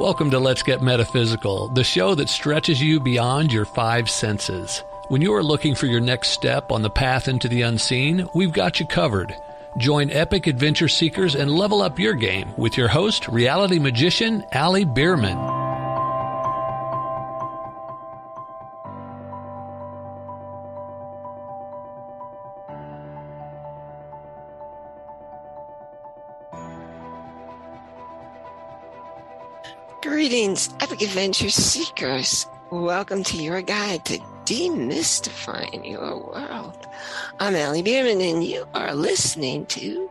Welcome to Let's Get Metaphysical, the show that stretches you beyond your five senses. When you are looking for your next step on the path into the unseen, we've got you covered. Join epic adventure seekers and level up your game with your host, reality magician Ali Bierman. Adventure seekers. Welcome to your guide to demystifying your world. I'm Ali Bierman, and you are listening to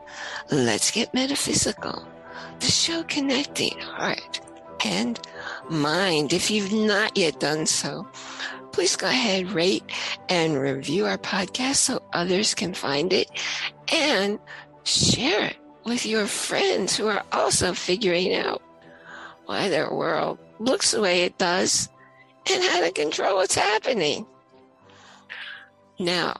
Let's Get Metaphysical, the show connecting heart and mind. If you've not yet done so, please go ahead, rate and review our podcast so others can find it and share it with your friends who are also figuring out why their world looks the way it does and how to control what's happening. Now,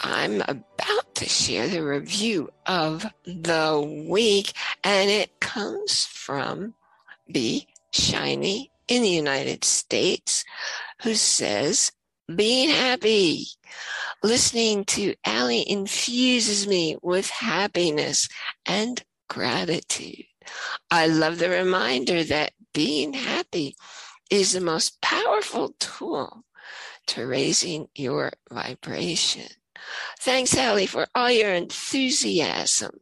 I'm about to share the review of the week, and it comes from Be Shiny in the United States, who says, Being happy. Listening to Ali infuses me with happiness and gratitude. I love the reminder that being happy is the most powerful tool to raising your vibration. Thanks, Ali, for all your enthusiasm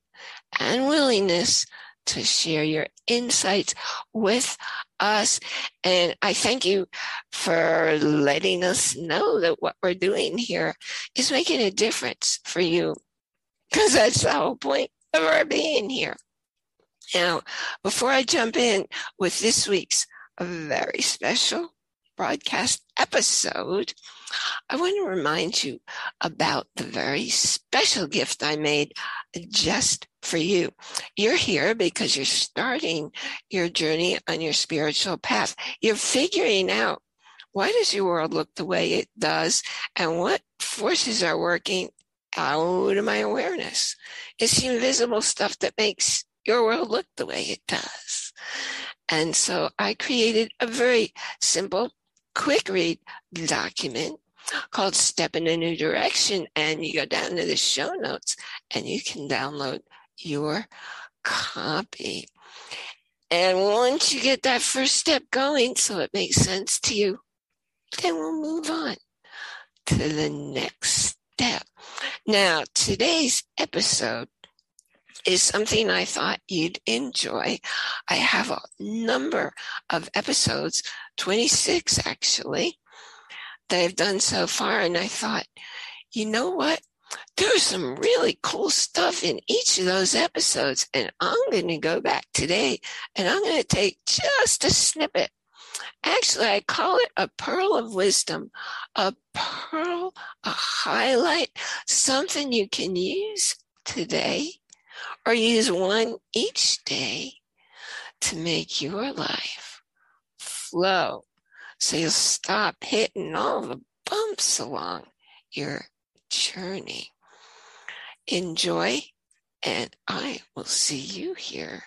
and willingness to share your insights with us. And I thank you for letting us know that what we're doing here is making a difference for you, because that's the whole point of our being here. Now, before I jump in with this week's very special broadcast episode, I want to remind you about the very special gift I made just for you. You're here because you're starting your journey on your spiritual path. You're figuring out why does your world look the way it does and what forces are working out of my awareness. It's the invisible stuff that makes your world look the way it does. And so I created a very simple, quick read document called Step in a New Direction. And you go down to the show notes and you can download your copy. And once you get that first step going, so it makes sense to you, then we'll move on to the next step. Now, today's episode is something I thought you'd enjoy. I have a number of episodes, 26 actually, that I've done so far. And I thought, you know what? There's some really cool stuff in each of those episodes. And I'm going to go back today and I'm going to take just a snippet. Actually, I call it a pearl of wisdom, a pearl, a highlight, something you can use today or use one each day to make your life flow so you'll stop hitting all the bumps along your journey. Enjoy, and I will see you here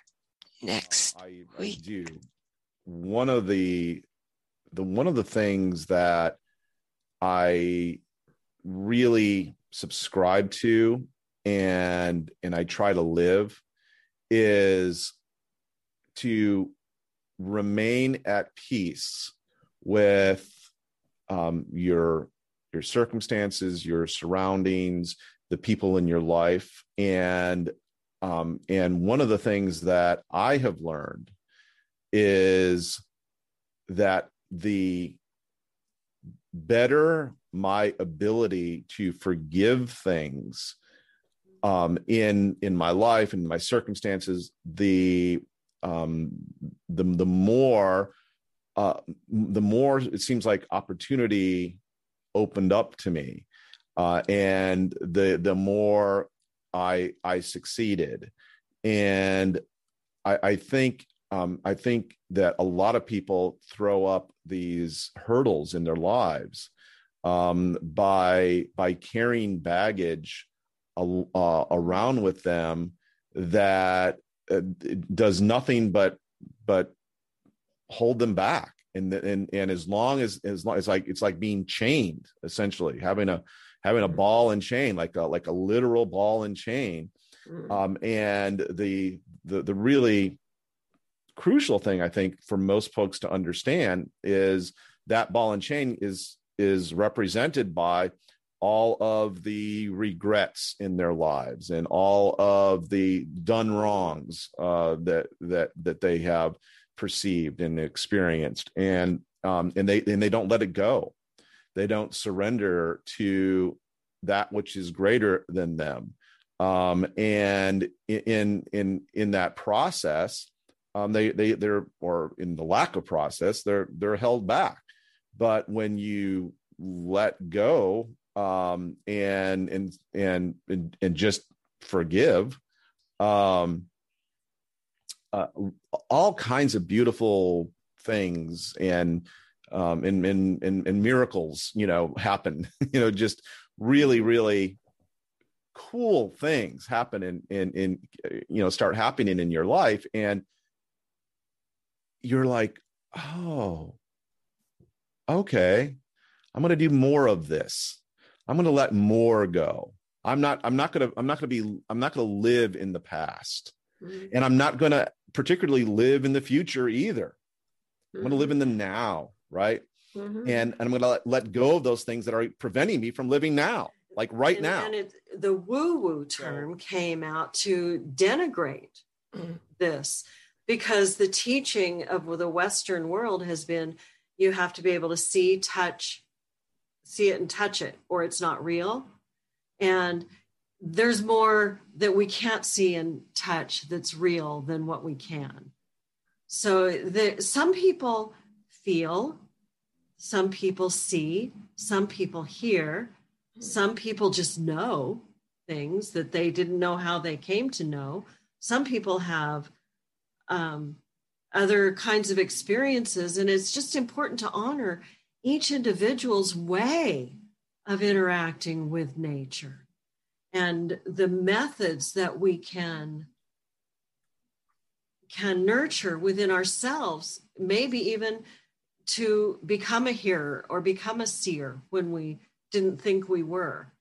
next I, week. I do. One of the the one of the things that I really subscribe to and and I try to live is to remain at peace with um, your your circumstances, your surroundings, the people in your life, and um, and one of the things that I have learned is that the better my ability to forgive things um, in in my life and my circumstances, the um, the the more uh, the more it seems like opportunity opened up to me, uh, and the the more I I succeeded, and I, I think um, I think that a lot of people throw up these hurdles in their lives um, by by carrying baggage uh, around with them that uh, does nothing but but hold them back and and and as long as as long it's like it's like being chained essentially having a having a mm. ball and chain like a like a literal ball and chain mm. um and the the the really crucial thing i think for most folks to understand is that ball and chain is is represented by all of the regrets in their lives and all of the done wrongs uh, that that that they have perceived and experienced. And um, and they and they don't let it go. They don't surrender to that which is greater than them. Um, and in in in that process um, they they they're or in the lack of process they're they're held back. But when you let go um, and and and and, and just forgive um, uh, all kinds of beautiful things and um, and, and and and miracles, you know, happen. you know, just really, really cool things happen in in in you know start happening in your life, and you're like, oh, okay, I'm going to do more of this. I'm going to let more go. I'm not. I'm not going to. I'm not going to be. I'm not going to live in the past. Mm-hmm. And I'm not going to particularly live in the future either. Mm-hmm. I'm going to live in the now, right? Mm-hmm. And, and I'm going to let, let go of those things that are preventing me from living now, like right and, now. And it, the woo woo term came out to denigrate mm. this because the teaching of the Western world has been you have to be able to see, touch, see it and touch it, or it's not real. And there's more that we can't see and touch that's real than what we can. So the, some people feel, some people see, some people hear, some people just know things that they didn't know how they came to know. Some people have um, other kinds of experiences, and it's just important to honor each individual's way of interacting with nature and the methods that we can can nurture within ourselves maybe even to become a hearer or become a seer when we didn't think we were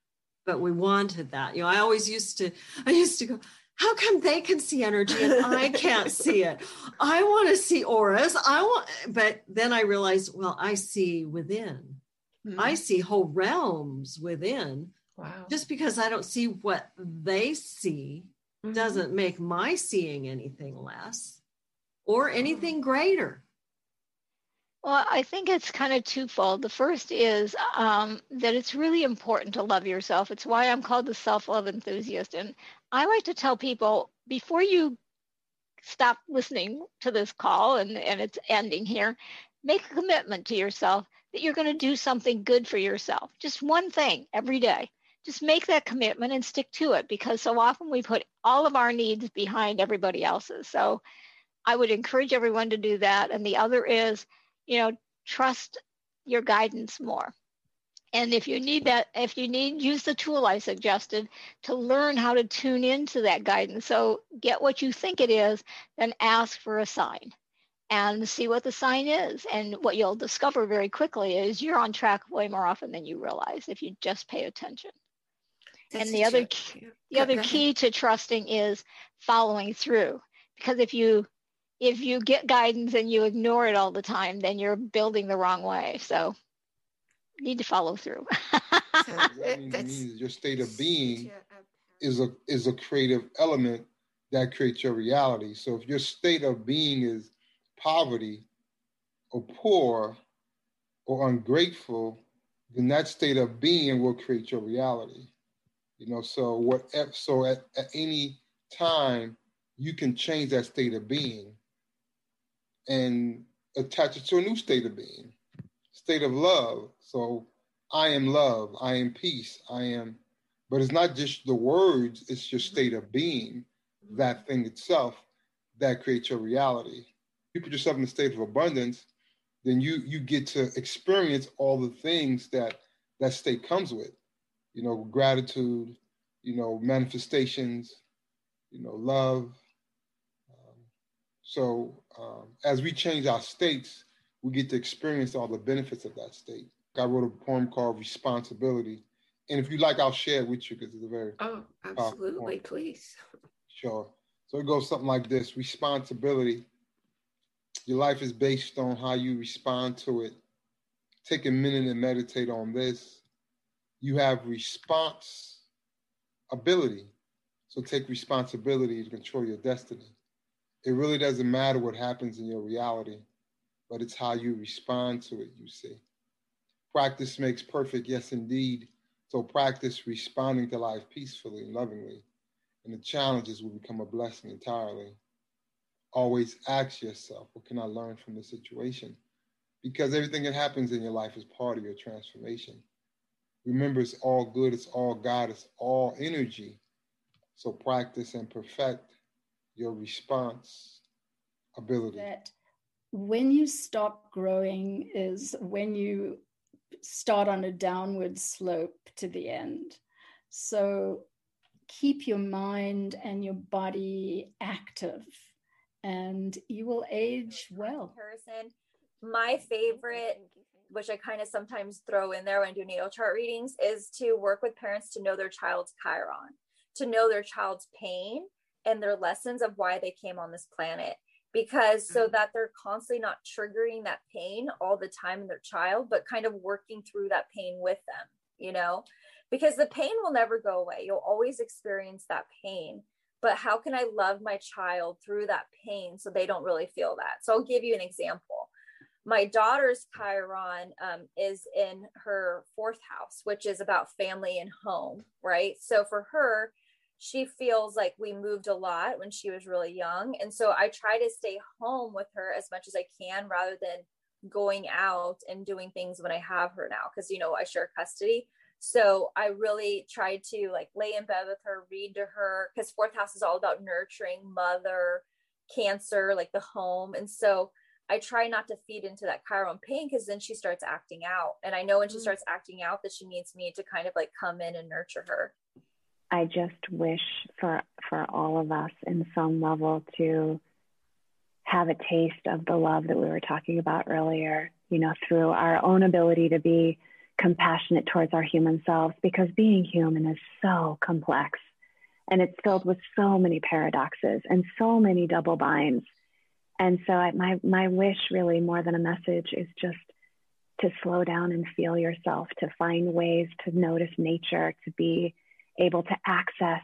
but we wanted that. You know i always used to i used to go how come they can see energy and i can't see it i want to see auras i want but then i realized well i see within mm-hmm. i see whole realms within Wow. Just because I don't see what they see mm-hmm. doesn't make my seeing anything less or anything greater. Well, I think it's kind of twofold. The first is um, that it's really important to love yourself. It's why I'm called the self love enthusiast. And I like to tell people before you stop listening to this call and, and it's ending here, make a commitment to yourself that you're going to do something good for yourself. Just one thing every day just make that commitment and stick to it because so often we put all of our needs behind everybody else's. So I would encourage everyone to do that. And the other is, you know, trust your guidance more. And if you need that, if you need, use the tool I suggested to learn how to tune into that guidance. So get what you think it is, then ask for a sign and see what the sign is. And what you'll discover very quickly is you're on track way more often than you realize if you just pay attention. That's and the other key, the go, other key to trusting is following through because if you if you get guidance and you ignore it all the time then you're building the wrong way so need to follow through. So that means your state of being is a is a creative element that creates your reality. So if your state of being is poverty or poor or ungrateful then that state of being will create your reality. You know, so whatever, so at, at any time, you can change that state of being and attach it to a new state of being, state of love. So I am love, I am peace, I am, but it's not just the words, it's your state of being, that thing itself that creates your reality. You put yourself in a state of abundance, then you you get to experience all the things that that state comes with you know, gratitude, you know, manifestations, you know, love, um, So um, as we change our states, we get to experience all the benefits of that state. I wrote a poem called Responsibility. And if you like, I'll share it with you because it's a very Oh, absolutely, please. Sure. So it goes something like this responsibility. Your life is based on how you respond to it. Take a minute and meditate on this. You have response ability. So take responsibility to control your destiny. It really doesn't matter what happens in your reality, but it's how you respond to it, you see. Practice makes perfect, yes, indeed. So practice responding to life peacefully and lovingly and the challenges will become a blessing entirely. Always ask yourself, what can I learn from the situation? Because everything that happens in your life is part of your transformation. Remember, it's all good, it's all God, it's all energy. So practice and perfect your response ability. That when you stop growing is when you start on a downward slope to the end. So keep your mind and your body active and you will age well. Person, my favorite, which I kind of sometimes throw in there when I do natal chart readings, is to work with parents to know their child's Chiron, to know their child's pain and their lessons of why they came on this planet. Because so mm-hmm. that they're constantly not triggering that pain all the time in their child, but kind of working through that pain with them, you know? because the pain will never go away. You'll always experience that pain. But how can I love my child through that pain so they don't really feel that? So I'll give you an example. My daughter's Chiron um, is in her fourth house, which is about family and home, right? So for her, she feels like we moved a lot when she was really young. And so I try to stay home with her as much as I can rather than going out and doing things when I have her now, because, you know, I share custody. So I really tried to like lay in bed with her, read to her, because fourth house is all about nurturing mother, cancer, like the home. And so I try not to feed into that Chiron pain because then she starts acting out. And I know when she mm. starts acting out that she needs me to kind of like come in and nurture her. I just wish for for all of us in some level to have a taste of the love that we were talking about earlier, you know, through our own ability to be compassionate towards our human selves because being human is so complex and it's filled with so many paradoxes and so many double binds. And so I, my my wish really more than a message is just to slow down and feel yourself, to find ways to notice nature, to be able to access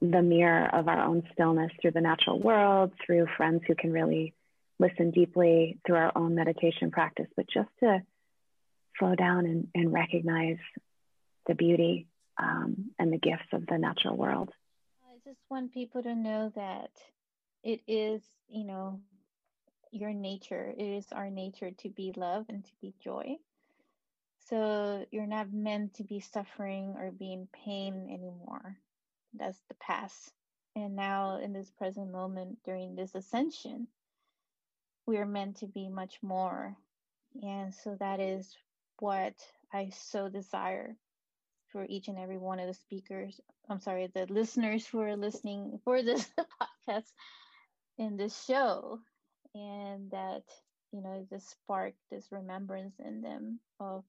the mirror of our own stillness through the natural world, through friends who can really listen deeply, through our own meditation practice, but just to slow down and, and recognize the beauty um, and the gifts of the natural world. I just want people to know that it is, you know, your nature. It is our nature to be love and to be joy. So you're not meant to be suffering or be in pain anymore. That's the past. And now, in this present moment, during this ascension, we are meant to be much more. And so that is what I so desire for each and every one of the speakers. I'm sorry, the listeners who are listening for this podcast in this show, and that you know just spark this remembrance in them of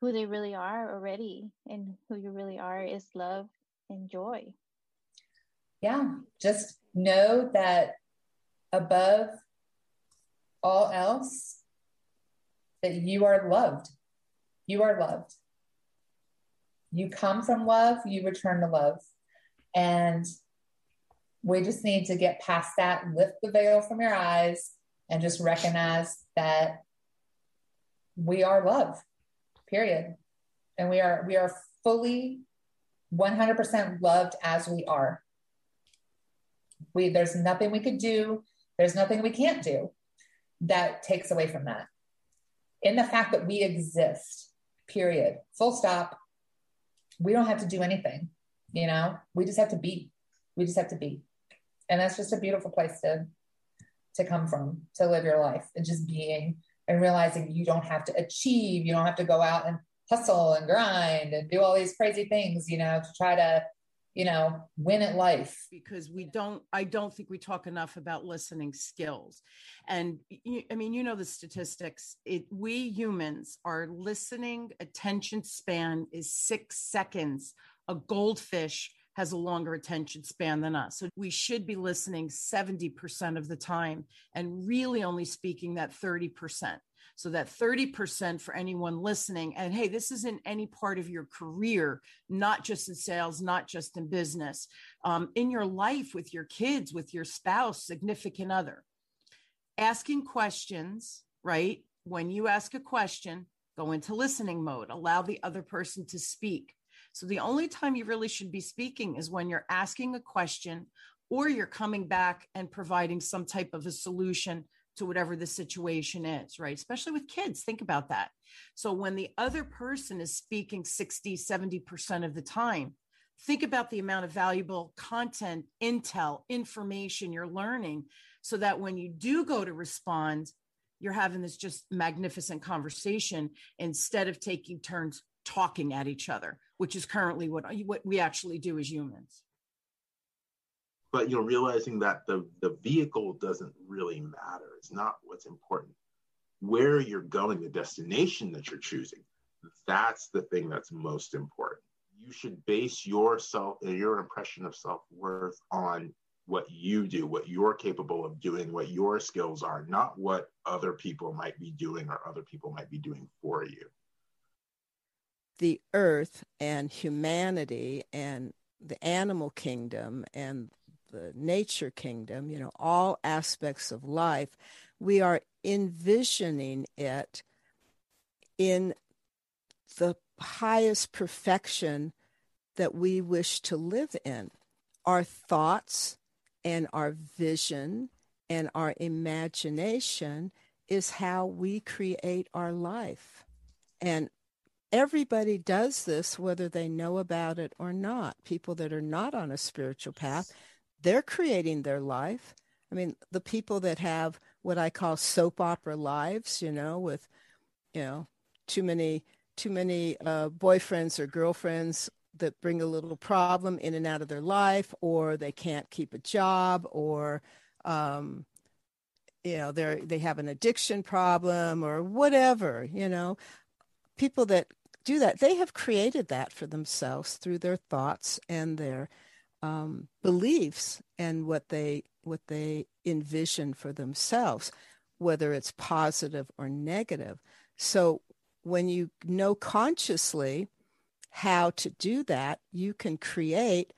who they really are already, and who you really are is love and joy. Yeah, just know that above all else, that you are loved you are loved. You come from love, you return to love. And we just need to get past that, lift the veil from your eyes, and just recognize that we are love, period. And we are we are fully 100% loved as we are. We there's nothing we could do, there's nothing we can't do that takes away from that. In the fact that we exist period, full stop. We don't have to do anything, you know, we just have to be. We just have to be. And that's just a beautiful place to to come from, to live your life and just being and realizing you don't have to achieve, you don't have to go out and hustle and grind and do all these crazy things, you know, to try to you know, win at life. Because we don't, I don't think we talk enough about listening skills. And I mean, you know, the statistics, it, we humans, our listening attention span is six seconds. A goldfish has a longer attention span than us. So we should be listening 70% of the time and really only speaking that 30%. So that 30% for anyone listening. And hey, this isn't any part of your career, not just in sales, not just in business, um, in your life with your kids, with your spouse, significant other. Asking questions, right? When you ask a question, go into listening mode, allow the other person to speak. So the only time you really should be speaking is when you're asking a question or you're coming back and providing some type of a solution to whatever the situation is, right? Especially with kids, think about that. So when the other person is speaking 60, 70% of the time, think about the amount of valuable content, intel, information you're learning so that when you do go to respond, you're having this just magnificent conversation instead of taking turns talking at each other, which is currently what, what we actually do as humans. But you know realizing that the the vehicle doesn't really matter. It's not what's important. Where you're going the destination that you're choosing that's the thing that's most important. You should base yourself and your impression of self-worth on what you do what you're capable of doing what your skills are not what other people might be doing or other people might be doing for you the earth and humanity and the animal kingdom and the nature kingdom, you know, all aspects of life, we are envisioning it in the highest perfection that we wish to live in. Our thoughts and our vision and our imagination is how we create our life. And everybody does this, whether they know about it or not. People that are not on a spiritual path, they're creating their life. I mean, the people that have what I call soap opera lives, you know, with, you know, too many too many uh, boyfriends or girlfriends that bring a little problem in and out of their life, or they can't keep a job, or um, you know, they they have an addiction problem, or whatever. You know, people that do that, they have created that for themselves through their thoughts and their um, beliefs and what they what they envision for themselves, whether it's positive or negative. So when you know consciously how to do that, you can create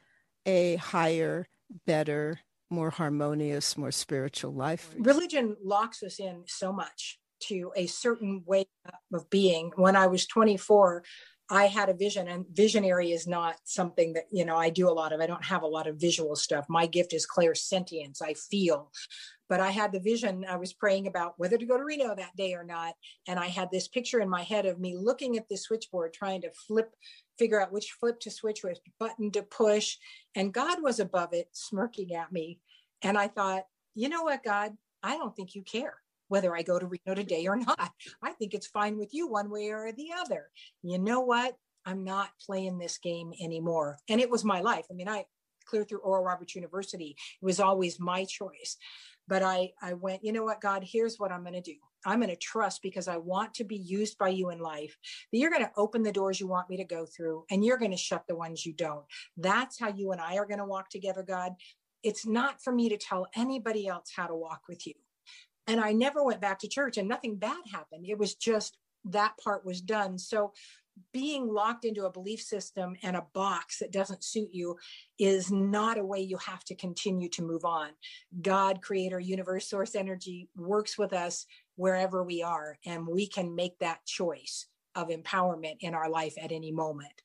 a higher, better, more harmonious, more spiritual life. Religion locks us in so much to a certain way of being. When I was 24, I had a vision, and visionary is not something that, you know, I do a lot of. I don't have a lot of visual stuff. My gift is clairsentience. I feel. But I had the vision. I was praying about whether to go to Reno that day or not. And I had this picture in my head of me looking at the switchboard, trying to flip, figure out which flip to switch, which button to push. And God was above it, smirking at me. And I thought, you know what, God, I don't think you care whether I go to Reno today or not. I think it's fine with you one way or the other. You know what? I'm not playing this game anymore. And it was my life. I mean, I clear through Oral Roberts University. It was always my choice. But I, I went, you know what, God, here's what I'm going to do. I'm going to trust because I want to be used by you in life that you're going to open the doors you want me to go through and you're going to shut the ones you don't. That's how you and I are going to walk together, God. It's not for me to tell anybody else how to walk with you. And I never went back to church and nothing bad happened. It was just that part was done. So being locked into a belief system and a box that doesn't suit you is not a way you have to continue to move on. God, creator, universe, source energy works with us wherever we are, and we can make that choice of empowerment in our life at any moment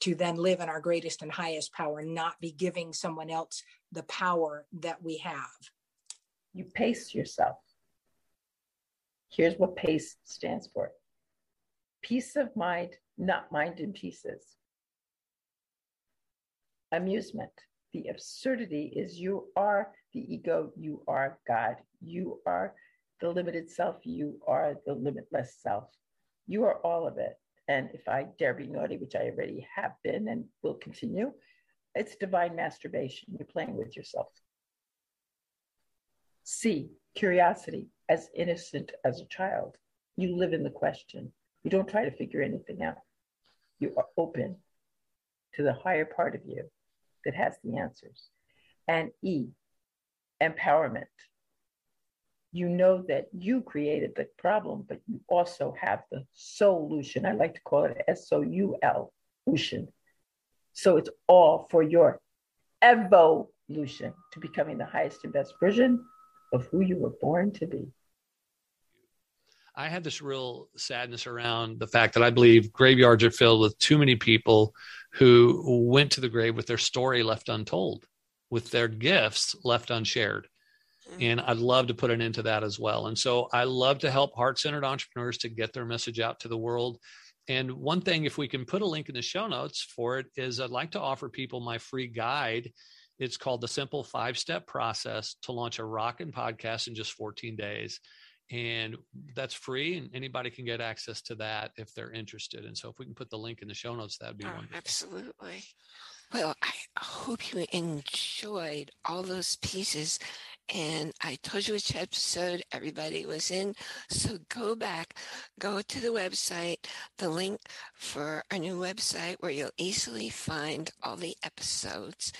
to then live in our greatest and highest power, not be giving someone else the power that we have. You pace yourself. Here's what PACE stands for peace of mind, not mind in pieces. Amusement. The absurdity is you are the ego, you are God, you are the limited self, you are the limitless self. You are all of it. And if I dare be naughty, which I already have been and will continue, It's divine masturbation. You're playing with yourself. C, curiosity, as innocent as a child. You live in the question. You don't try to figure anything out. You are open to the higher part of you that has the answers. And E, empowerment. You know that you created the problem, but you also have the solution. I like to call it S O U L, solution. So it's all for your evolution to becoming the highest and best version of who you were born to be. I had this real sadness around the fact that I believe graveyards are filled with too many people who went to the grave with their story left untold, with their gifts left unshared. Mm-hmm. And I'd love to put an end to that as well. And so I love to help heart centered entrepreneurs to get their message out to the world. And one thing, if we can put a link in the show notes for it, is I'd like to offer people my free guide. It's called the Simple Five Step Process to Launch a Rockin' Podcast in just 14 days. And that's free, and anybody can get access to that if they're interested. And so, if we can put the link in the show notes, that'd be oh, wonderful. Absolutely. Well, I hope you enjoyed all those pieces and I told you which episode everybody was in. So go back, go to the website, the link for our new website where you'll easily find all the episodes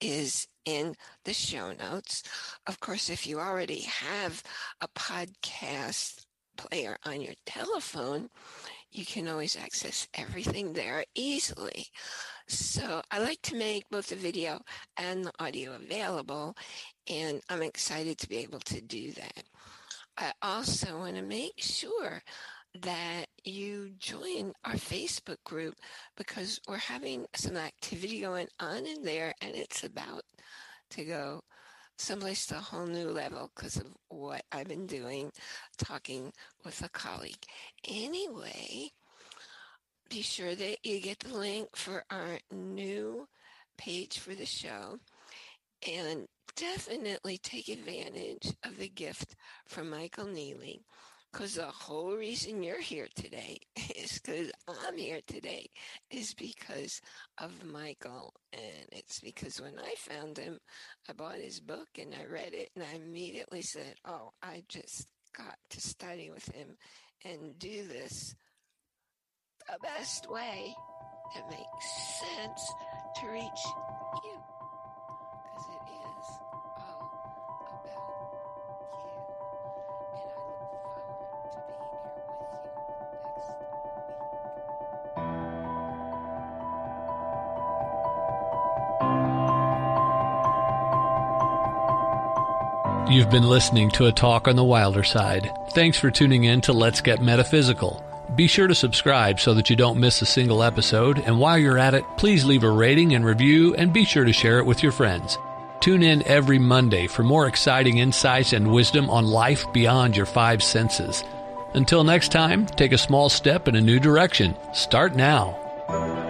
is in the show notes. Of course, if you already have a podcast player on your telephone, you can always access everything there easily. So I like to make both the video and the audio available, and I'm excited to be able to do that. I also want to make sure that you join our Facebook group because we're having some activity going on in there and it's about to go someplace to a whole new level because of what I've been doing, talking with a colleague. Anyway, be sure that you get the link for our new page for the show and definitely take advantage of the gift from Michael Neely because the whole reason you're here today is because I'm here today is because of Michael and it's because when I found him I bought his book and I read it and I immediately said oh I just got to study with him and do this the best way that makes sense to reach You've been listening to a talk on the wilder side. Thanks for tuning in to Let's Get Metaphysical. Be sure to subscribe so that you don't miss a single episode. And while you're at it, please leave a rating and review and be sure to share it with your friends. Tune in every Monday for more exciting insights and wisdom on life beyond your five senses. Until next time, take a small step in a new direction. Start now.